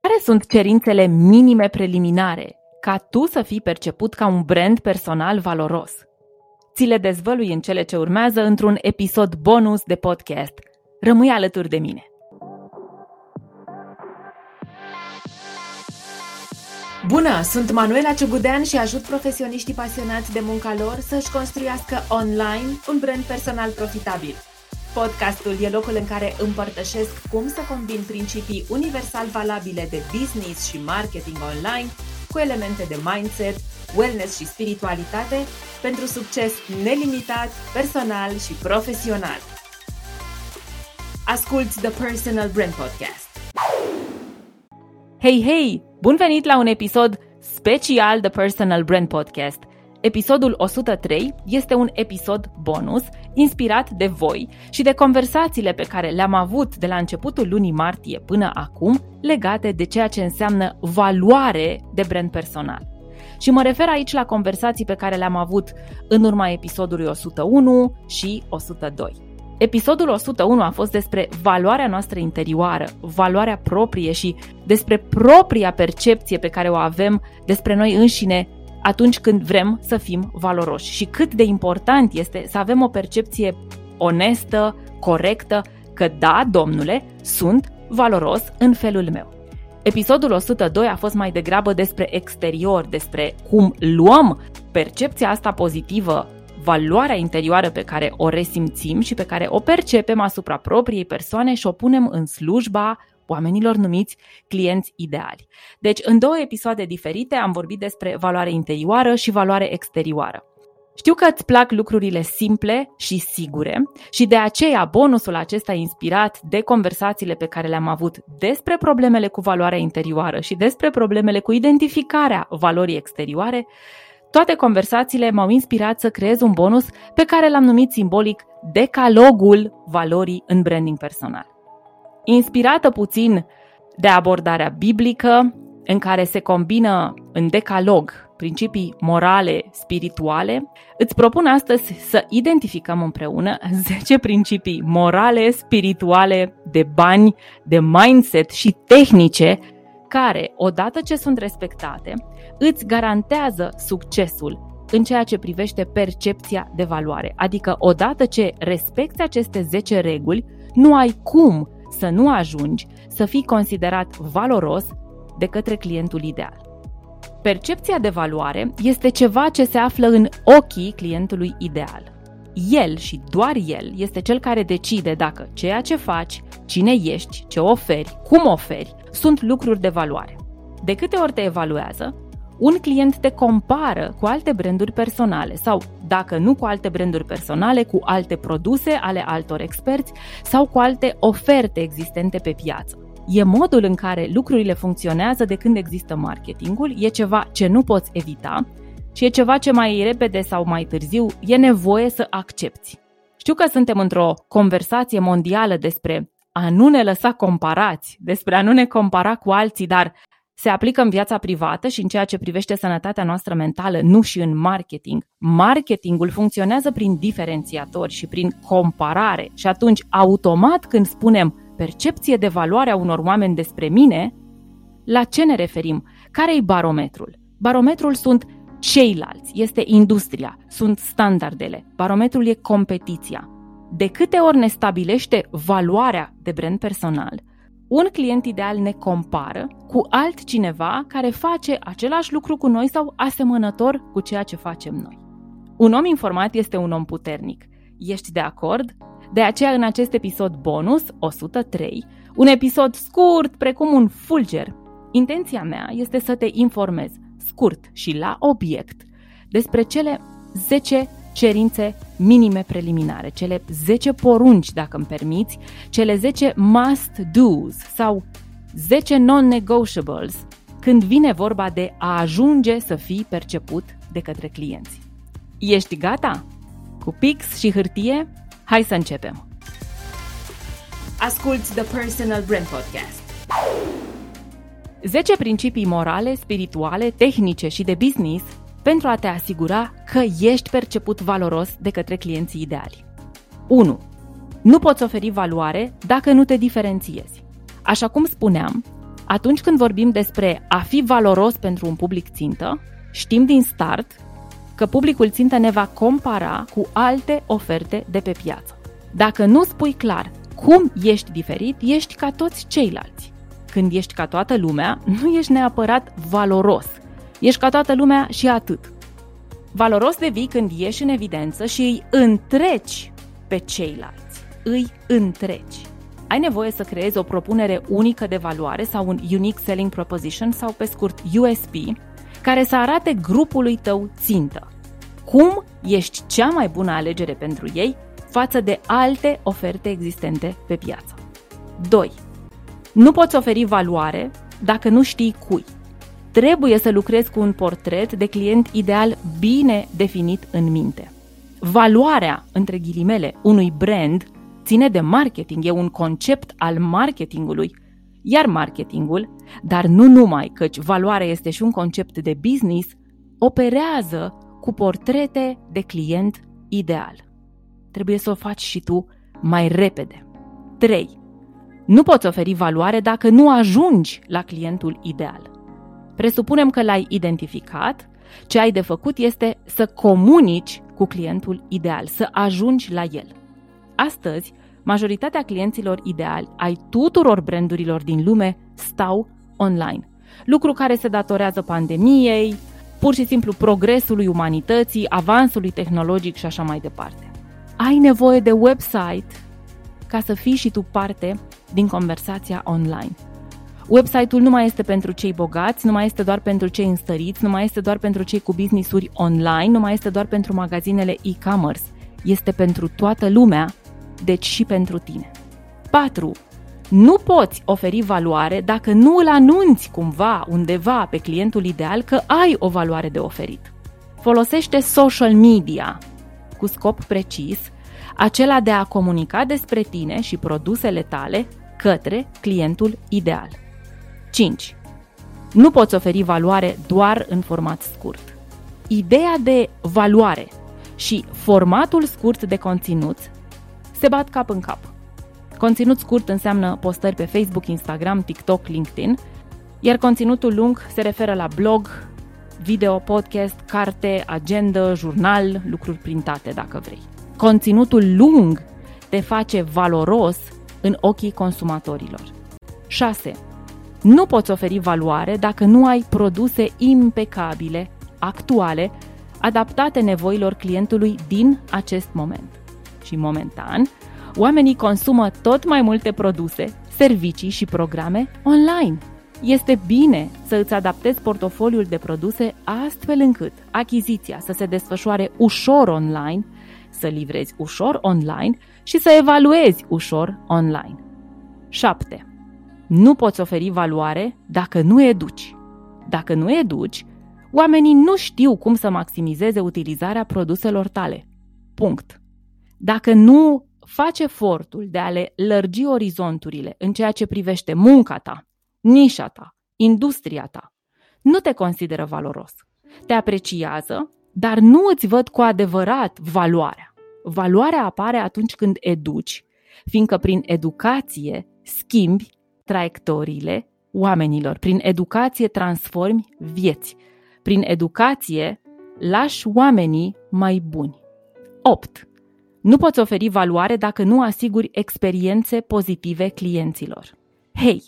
Care sunt cerințele minime preliminare ca tu să fii perceput ca un brand personal valoros? Ți le dezvălui în cele ce urmează într-un episod bonus de podcast. Rămâi alături de mine! Bună, sunt Manuela Ciugudean și ajut profesioniștii pasionați de munca lor să-și construiască online un brand personal profitabil. Podcastul e locul în care împărtășesc cum să combin principii universal valabile de business și marketing online cu elemente de mindset, wellness și spiritualitate pentru succes nelimitat, personal și profesional. Asculți The Personal Brand Podcast. Hei, hei! Bun venit la un episod special The Personal Brand Podcast – Episodul 103 este un episod bonus inspirat de voi și de conversațiile pe care le-am avut de la începutul lunii martie până acum legate de ceea ce înseamnă valoare de brand personal. Și mă refer aici la conversații pe care le-am avut în urma episodului 101 și 102. Episodul 101 a fost despre valoarea noastră interioară, valoarea proprie și despre propria percepție pe care o avem despre noi înșine atunci când vrem să fim valoroși și cât de important este să avem o percepție onestă, corectă, că da, domnule, sunt valoros în felul meu. Episodul 102 a fost mai degrabă despre exterior, despre cum luăm percepția asta pozitivă, valoarea interioară pe care o resimțim și pe care o percepem asupra propriei persoane și o punem în slujba oamenilor numiți clienți ideali. Deci, în două episoade diferite am vorbit despre valoare interioară și valoare exterioară. Știu că îți plac lucrurile simple și sigure și de aceea bonusul acesta inspirat de conversațiile pe care le-am avut despre problemele cu valoarea interioară și despre problemele cu identificarea valorii exterioare, toate conversațiile m-au inspirat să creez un bonus pe care l-am numit simbolic decalogul valorii în branding personal inspirată puțin de abordarea biblică, în care se combină în decalog principii morale, spirituale, îți propun astăzi să identificăm împreună 10 principii morale, spirituale, de bani, de mindset și tehnice care, odată ce sunt respectate, îți garantează succesul în ceea ce privește percepția de valoare. Adică, odată ce respecti aceste 10 reguli, nu ai cum să nu ajungi să fii considerat valoros de către clientul ideal. Percepția de valoare este ceva ce se află în ochii clientului ideal. El și doar el este cel care decide dacă ceea ce faci, cine ești, ce oferi, cum oferi, sunt lucruri de valoare. De câte ori te evaluează, un client te compară cu alte branduri personale sau, dacă nu cu alte branduri personale, cu alte produse ale altor experți sau cu alte oferte existente pe piață. E modul în care lucrurile funcționează de când există marketingul, e ceva ce nu poți evita și e ceva ce mai repede sau mai târziu e nevoie să accepti. Știu că suntem într-o conversație mondială despre a nu ne lăsa comparați, despre a nu ne compara cu alții, dar se aplică în viața privată și în ceea ce privește sănătatea noastră mentală, nu și în marketing. Marketingul funcționează prin diferențiatori și prin comparare și atunci, automat, când spunem percepție de valoare a unor oameni despre mine, la ce ne referim? Care e barometrul? Barometrul sunt ceilalți, este industria, sunt standardele. Barometrul e competiția. De câte ori ne stabilește valoarea de brand personal, un client ideal ne compară cu altcineva care face același lucru cu noi sau asemănător cu ceea ce facem noi. Un om informat este un om puternic. Ești de acord? De aceea, în acest episod bonus 103, un episod scurt, precum un fulger, intenția mea este să te informez scurt și la obiect despre cele 10 cerințe minime preliminare, cele 10 porunci, dacă îmi permiți, cele 10 must-dos sau 10 non-negotiables când vine vorba de a ajunge să fii perceput de către clienți. Ești gata? Cu pix și hârtie? Hai să începem! Asculți The Personal Brand Podcast. 10 principii morale, spirituale, tehnice și de business pentru a te asigura că ești perceput valoros de către clienții ideali. 1. Nu poți oferi valoare dacă nu te diferențiezi. Așa cum spuneam, Atunci când vorbim despre a fi valoros pentru un public țintă, știm din start că publicul țintă ne va compara cu alte oferte de pe piață. Dacă nu spui clar cum ești diferit, ești ca toți ceilalți. Când ești ca toată lumea, nu ești neapărat valoros. Ești ca toată lumea și atât. Valoros devii când ieși în evidență și îi întreci pe ceilalți. Îi întreci. Ai nevoie să creezi o propunere unică de valoare sau un Unique Selling Proposition sau pe scurt USP, care să arate grupului tău țintă. Cum ești cea mai bună alegere pentru ei față de alte oferte existente pe piață. 2. Nu poți oferi valoare dacă nu știi cui. Trebuie să lucrezi cu un portret de client ideal bine definit în minte. Valoarea, între ghilimele, unui brand ține de marketing, e un concept al marketingului, iar marketingul, dar nu numai, căci valoarea este și un concept de business, operează cu portrete de client ideal. Trebuie să o faci și tu mai repede. 3. Nu poți oferi valoare dacă nu ajungi la clientul ideal. Presupunem că l-ai identificat, ce ai de făcut este să comunici cu clientul ideal, să ajungi la el. Astăzi, majoritatea clienților ideali ai tuturor brandurilor din lume stau online. Lucru care se datorează pandemiei, pur și simplu progresului umanității, avansului tehnologic și așa mai departe. Ai nevoie de website ca să fii și tu parte din conversația online. Website-ul nu mai este pentru cei bogați, nu mai este doar pentru cei înstăriți, nu mai este doar pentru cei cu business-uri online, nu mai este doar pentru magazinele e-commerce. Este pentru toată lumea, deci și pentru tine. 4. Nu poți oferi valoare dacă nu îl anunți cumva undeva pe clientul ideal că ai o valoare de oferit. Folosește social media cu scop precis, acela de a comunica despre tine și produsele tale către clientul ideal. 5. Nu poți oferi valoare doar în format scurt. Ideea de valoare și formatul scurt de conținut se bat cap în cap. Conținut scurt înseamnă postări pe Facebook, Instagram, TikTok, LinkedIn, iar conținutul lung se referă la blog, video, podcast, carte, agenda, jurnal, lucruri printate dacă vrei. Conținutul lung te face valoros în ochii consumatorilor. 6. Nu poți oferi valoare dacă nu ai produse impecabile, actuale, adaptate nevoilor clientului din acest moment. Și momentan, oamenii consumă tot mai multe produse, servicii și programe online. Este bine să îți adaptezi portofoliul de produse astfel încât achiziția să se desfășoare ușor online, să livrezi ușor online și să evaluezi ușor online. 7. Nu poți oferi valoare dacă nu educi. Dacă nu educi, oamenii nu știu cum să maximizeze utilizarea produselor tale. Punct. Dacă nu faci efortul de a le lărgi orizonturile în ceea ce privește munca ta, nișa ta, industria ta, nu te consideră valoros. Te apreciază, dar nu îți văd cu adevărat valoarea. Valoarea apare atunci când educi, fiindcă prin educație schimbi traiectoriile oamenilor. Prin educație transformi vieți. Prin educație lași oamenii mai buni. 8. Nu poți oferi valoare dacă nu asiguri experiențe pozitive clienților. Hei,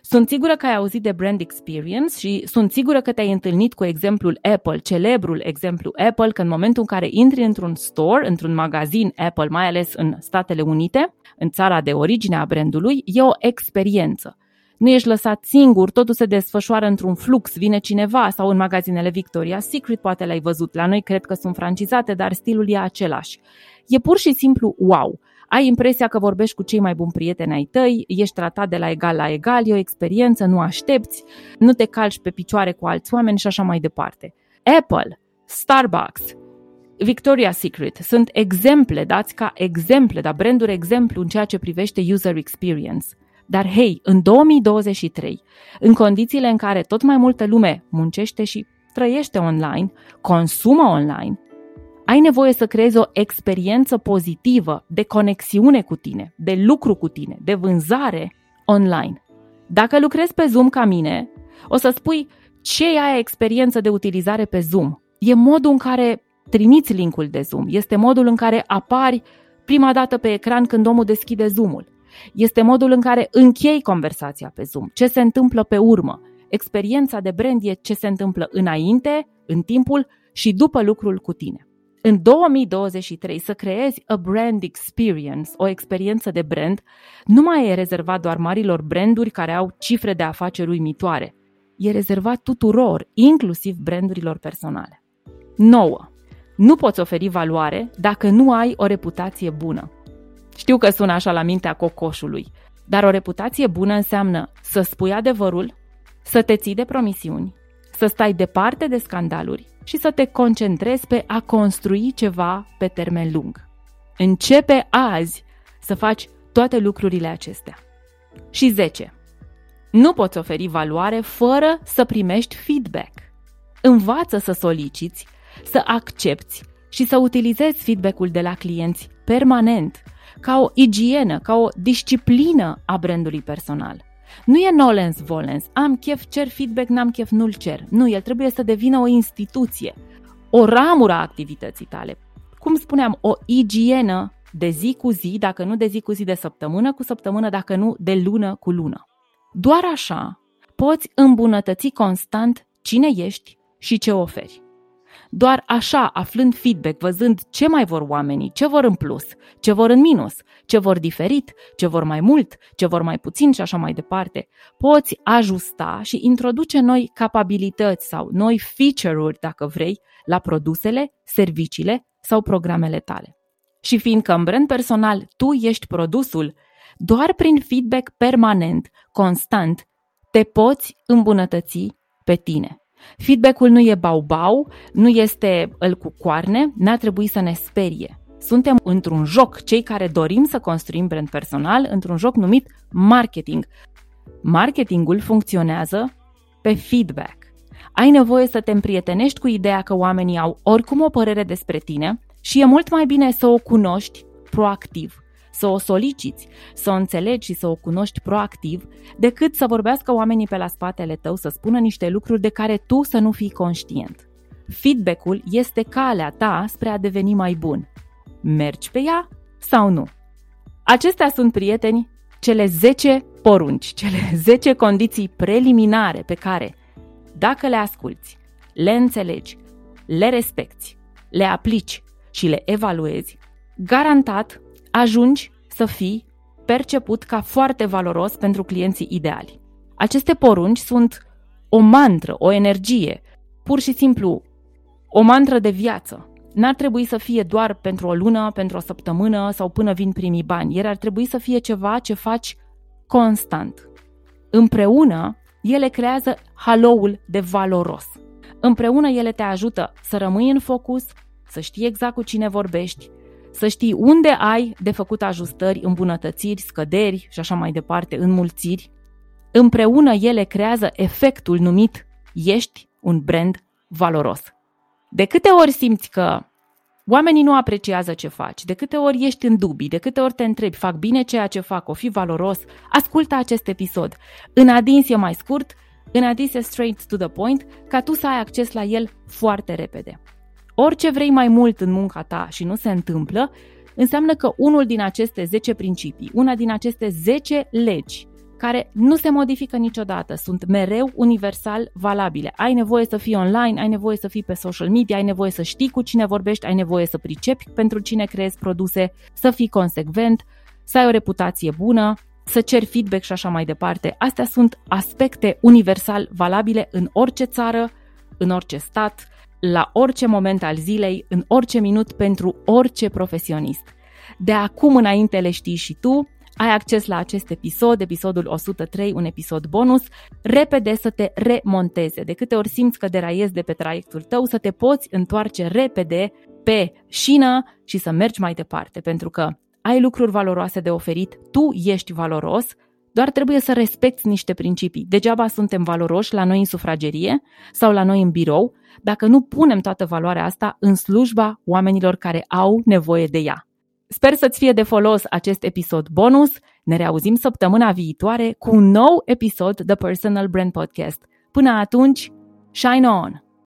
sunt sigură că ai auzit de brand experience și sunt sigură că te-ai întâlnit cu exemplul Apple, celebrul exemplu Apple, că în momentul în care intri într-un store, într-un magazin Apple, mai ales în Statele Unite, în țara de origine a brandului, e o experiență. Nu ești lăsat singur, totul se desfășoară într-un flux, vine cineva sau în magazinele Victoria's Secret, poate l-ai văzut. La noi cred că sunt francizate, dar stilul e același. E pur și simplu wow. Ai impresia că vorbești cu cei mai buni prieteni ai tăi, ești tratat de la egal la egal, e o experiență, nu aștepți, nu te calci pe picioare cu alți oameni și așa mai departe. Apple, Starbucks, Victoria's Secret sunt exemple dați ca exemple, dar branduri exemplu în ceea ce privește user experience. Dar hei, în 2023, în condițiile în care tot mai multă lume muncește și trăiește online, consumă online, ai nevoie să creezi o experiență pozitivă de conexiune cu tine, de lucru cu tine, de vânzare online. Dacă lucrezi pe Zoom ca mine, o să spui ce e aia experiență de utilizare pe Zoom. E modul în care trimiți linkul de Zoom, este modul în care apari prima dată pe ecran când omul deschide Zoom-ul. Este modul în care închei conversația pe Zoom, ce se întâmplă pe urmă. Experiența de brand e ce se întâmplă înainte, în timpul și după lucrul cu tine. În 2023 să creezi a brand experience, o experiență de brand, nu mai e rezervat doar marilor branduri care au cifre de afaceri uimitoare. E rezervat tuturor, inclusiv brandurilor personale. 9. Nu poți oferi valoare dacă nu ai o reputație bună. Știu că sună așa la mintea cocoșului, dar o reputație bună înseamnă să spui adevărul, să te ții de promisiuni, să stai departe de scandaluri și să te concentrezi pe a construi ceva pe termen lung. Începe azi să faci toate lucrurile acestea. Și 10. Nu poți oferi valoare fără să primești feedback. Învață să soliciți, să accepti și să utilizezi feedback-ul de la clienți permanent, ca o igienă, ca o disciplină a brandului personal. Nu e nolens volens, am chef, cer feedback, n-am chef, nu-l cer. Nu, el trebuie să devină o instituție, o ramură a activității tale. Cum spuneam, o igienă de zi cu zi, dacă nu de zi cu zi, de săptămână cu săptămână, dacă nu de lună cu lună. Doar așa poți îmbunătăți constant cine ești și ce oferi. Doar așa, aflând feedback, văzând ce mai vor oamenii, ce vor în plus, ce vor în minus, ce vor diferit, ce vor mai mult, ce vor mai puțin și așa mai departe, poți ajusta și introduce noi capabilități sau noi feature-uri, dacă vrei, la produsele, serviciile sau programele tale. Și fiindcă în brand personal tu ești produsul, doar prin feedback permanent, constant, te poți îmbunătăți pe tine. Feedback-ul nu e bau-bau, nu este îl cu coarne, n-ar trebui să ne sperie. Suntem într-un joc, cei care dorim să construim brand personal, într-un joc numit marketing. Marketingul funcționează pe feedback. Ai nevoie să te împrietenești cu ideea că oamenii au oricum o părere despre tine și e mult mai bine să o cunoști proactiv să o soliciți, să o înțelegi și să o cunoști proactiv, decât să vorbească oamenii pe la spatele tău, să spună niște lucruri de care tu să nu fii conștient. Feedback-ul este calea ta spre a deveni mai bun. Mergi pe ea sau nu? Acestea sunt, prieteni, cele 10 porunci, cele 10 condiții preliminare pe care, dacă le asculți, le înțelegi, le respecti, le aplici și le evaluezi, garantat ajungi să fii perceput ca foarte valoros pentru clienții ideali. Aceste porunci sunt o mantră, o energie, pur și simplu o mantră de viață. N-ar trebui să fie doar pentru o lună, pentru o săptămână sau până vin primii bani. Ele ar trebui să fie ceva ce faci constant. Împreună, ele creează haloul de valoros. Împreună ele te ajută să rămâi în focus, să știi exact cu cine vorbești, să știi unde ai de făcut ajustări, îmbunătățiri, scăderi și așa mai departe, înmulțiri. Împreună ele creează efectul numit ești un brand valoros. De câte ori simți că oamenii nu apreciază ce faci, de câte ori ești în dubii, de câte ori te întrebi, fac bine ceea ce fac, o fi valoros, ascultă acest episod. În adins e mai scurt, în adins e straight to the point, ca tu să ai acces la el foarte repede. Orice vrei mai mult în munca ta și nu se întâmplă, înseamnă că unul din aceste 10 principii, una din aceste 10 legi care nu se modifică niciodată, sunt mereu universal valabile. Ai nevoie să fii online, ai nevoie să fii pe social media, ai nevoie să știi cu cine vorbești, ai nevoie să pricepi pentru cine creezi produse, să fii consecvent, să ai o reputație bună, să ceri feedback și așa mai departe. Astea sunt aspecte universal valabile în orice țară, în orice stat, la orice moment al zilei, în orice minut, pentru orice profesionist. De acum înainte le știi și tu, ai acces la acest episod, episodul 103, un episod bonus, repede să te remonteze. De câte ori simți că deraiezi de pe traiectul tău, să te poți întoarce repede pe șină și să mergi mai departe, pentru că ai lucruri valoroase de oferit, tu ești valoros, doar trebuie să respecti niște principii. Degeaba suntem valoroși la noi în sufragerie sau la noi în birou dacă nu punem toată valoarea asta în slujba oamenilor care au nevoie de ea. Sper să-ți fie de folos acest episod bonus. Ne reauzim săptămâna viitoare cu un nou episod The Personal Brand Podcast. Până atunci, shine on!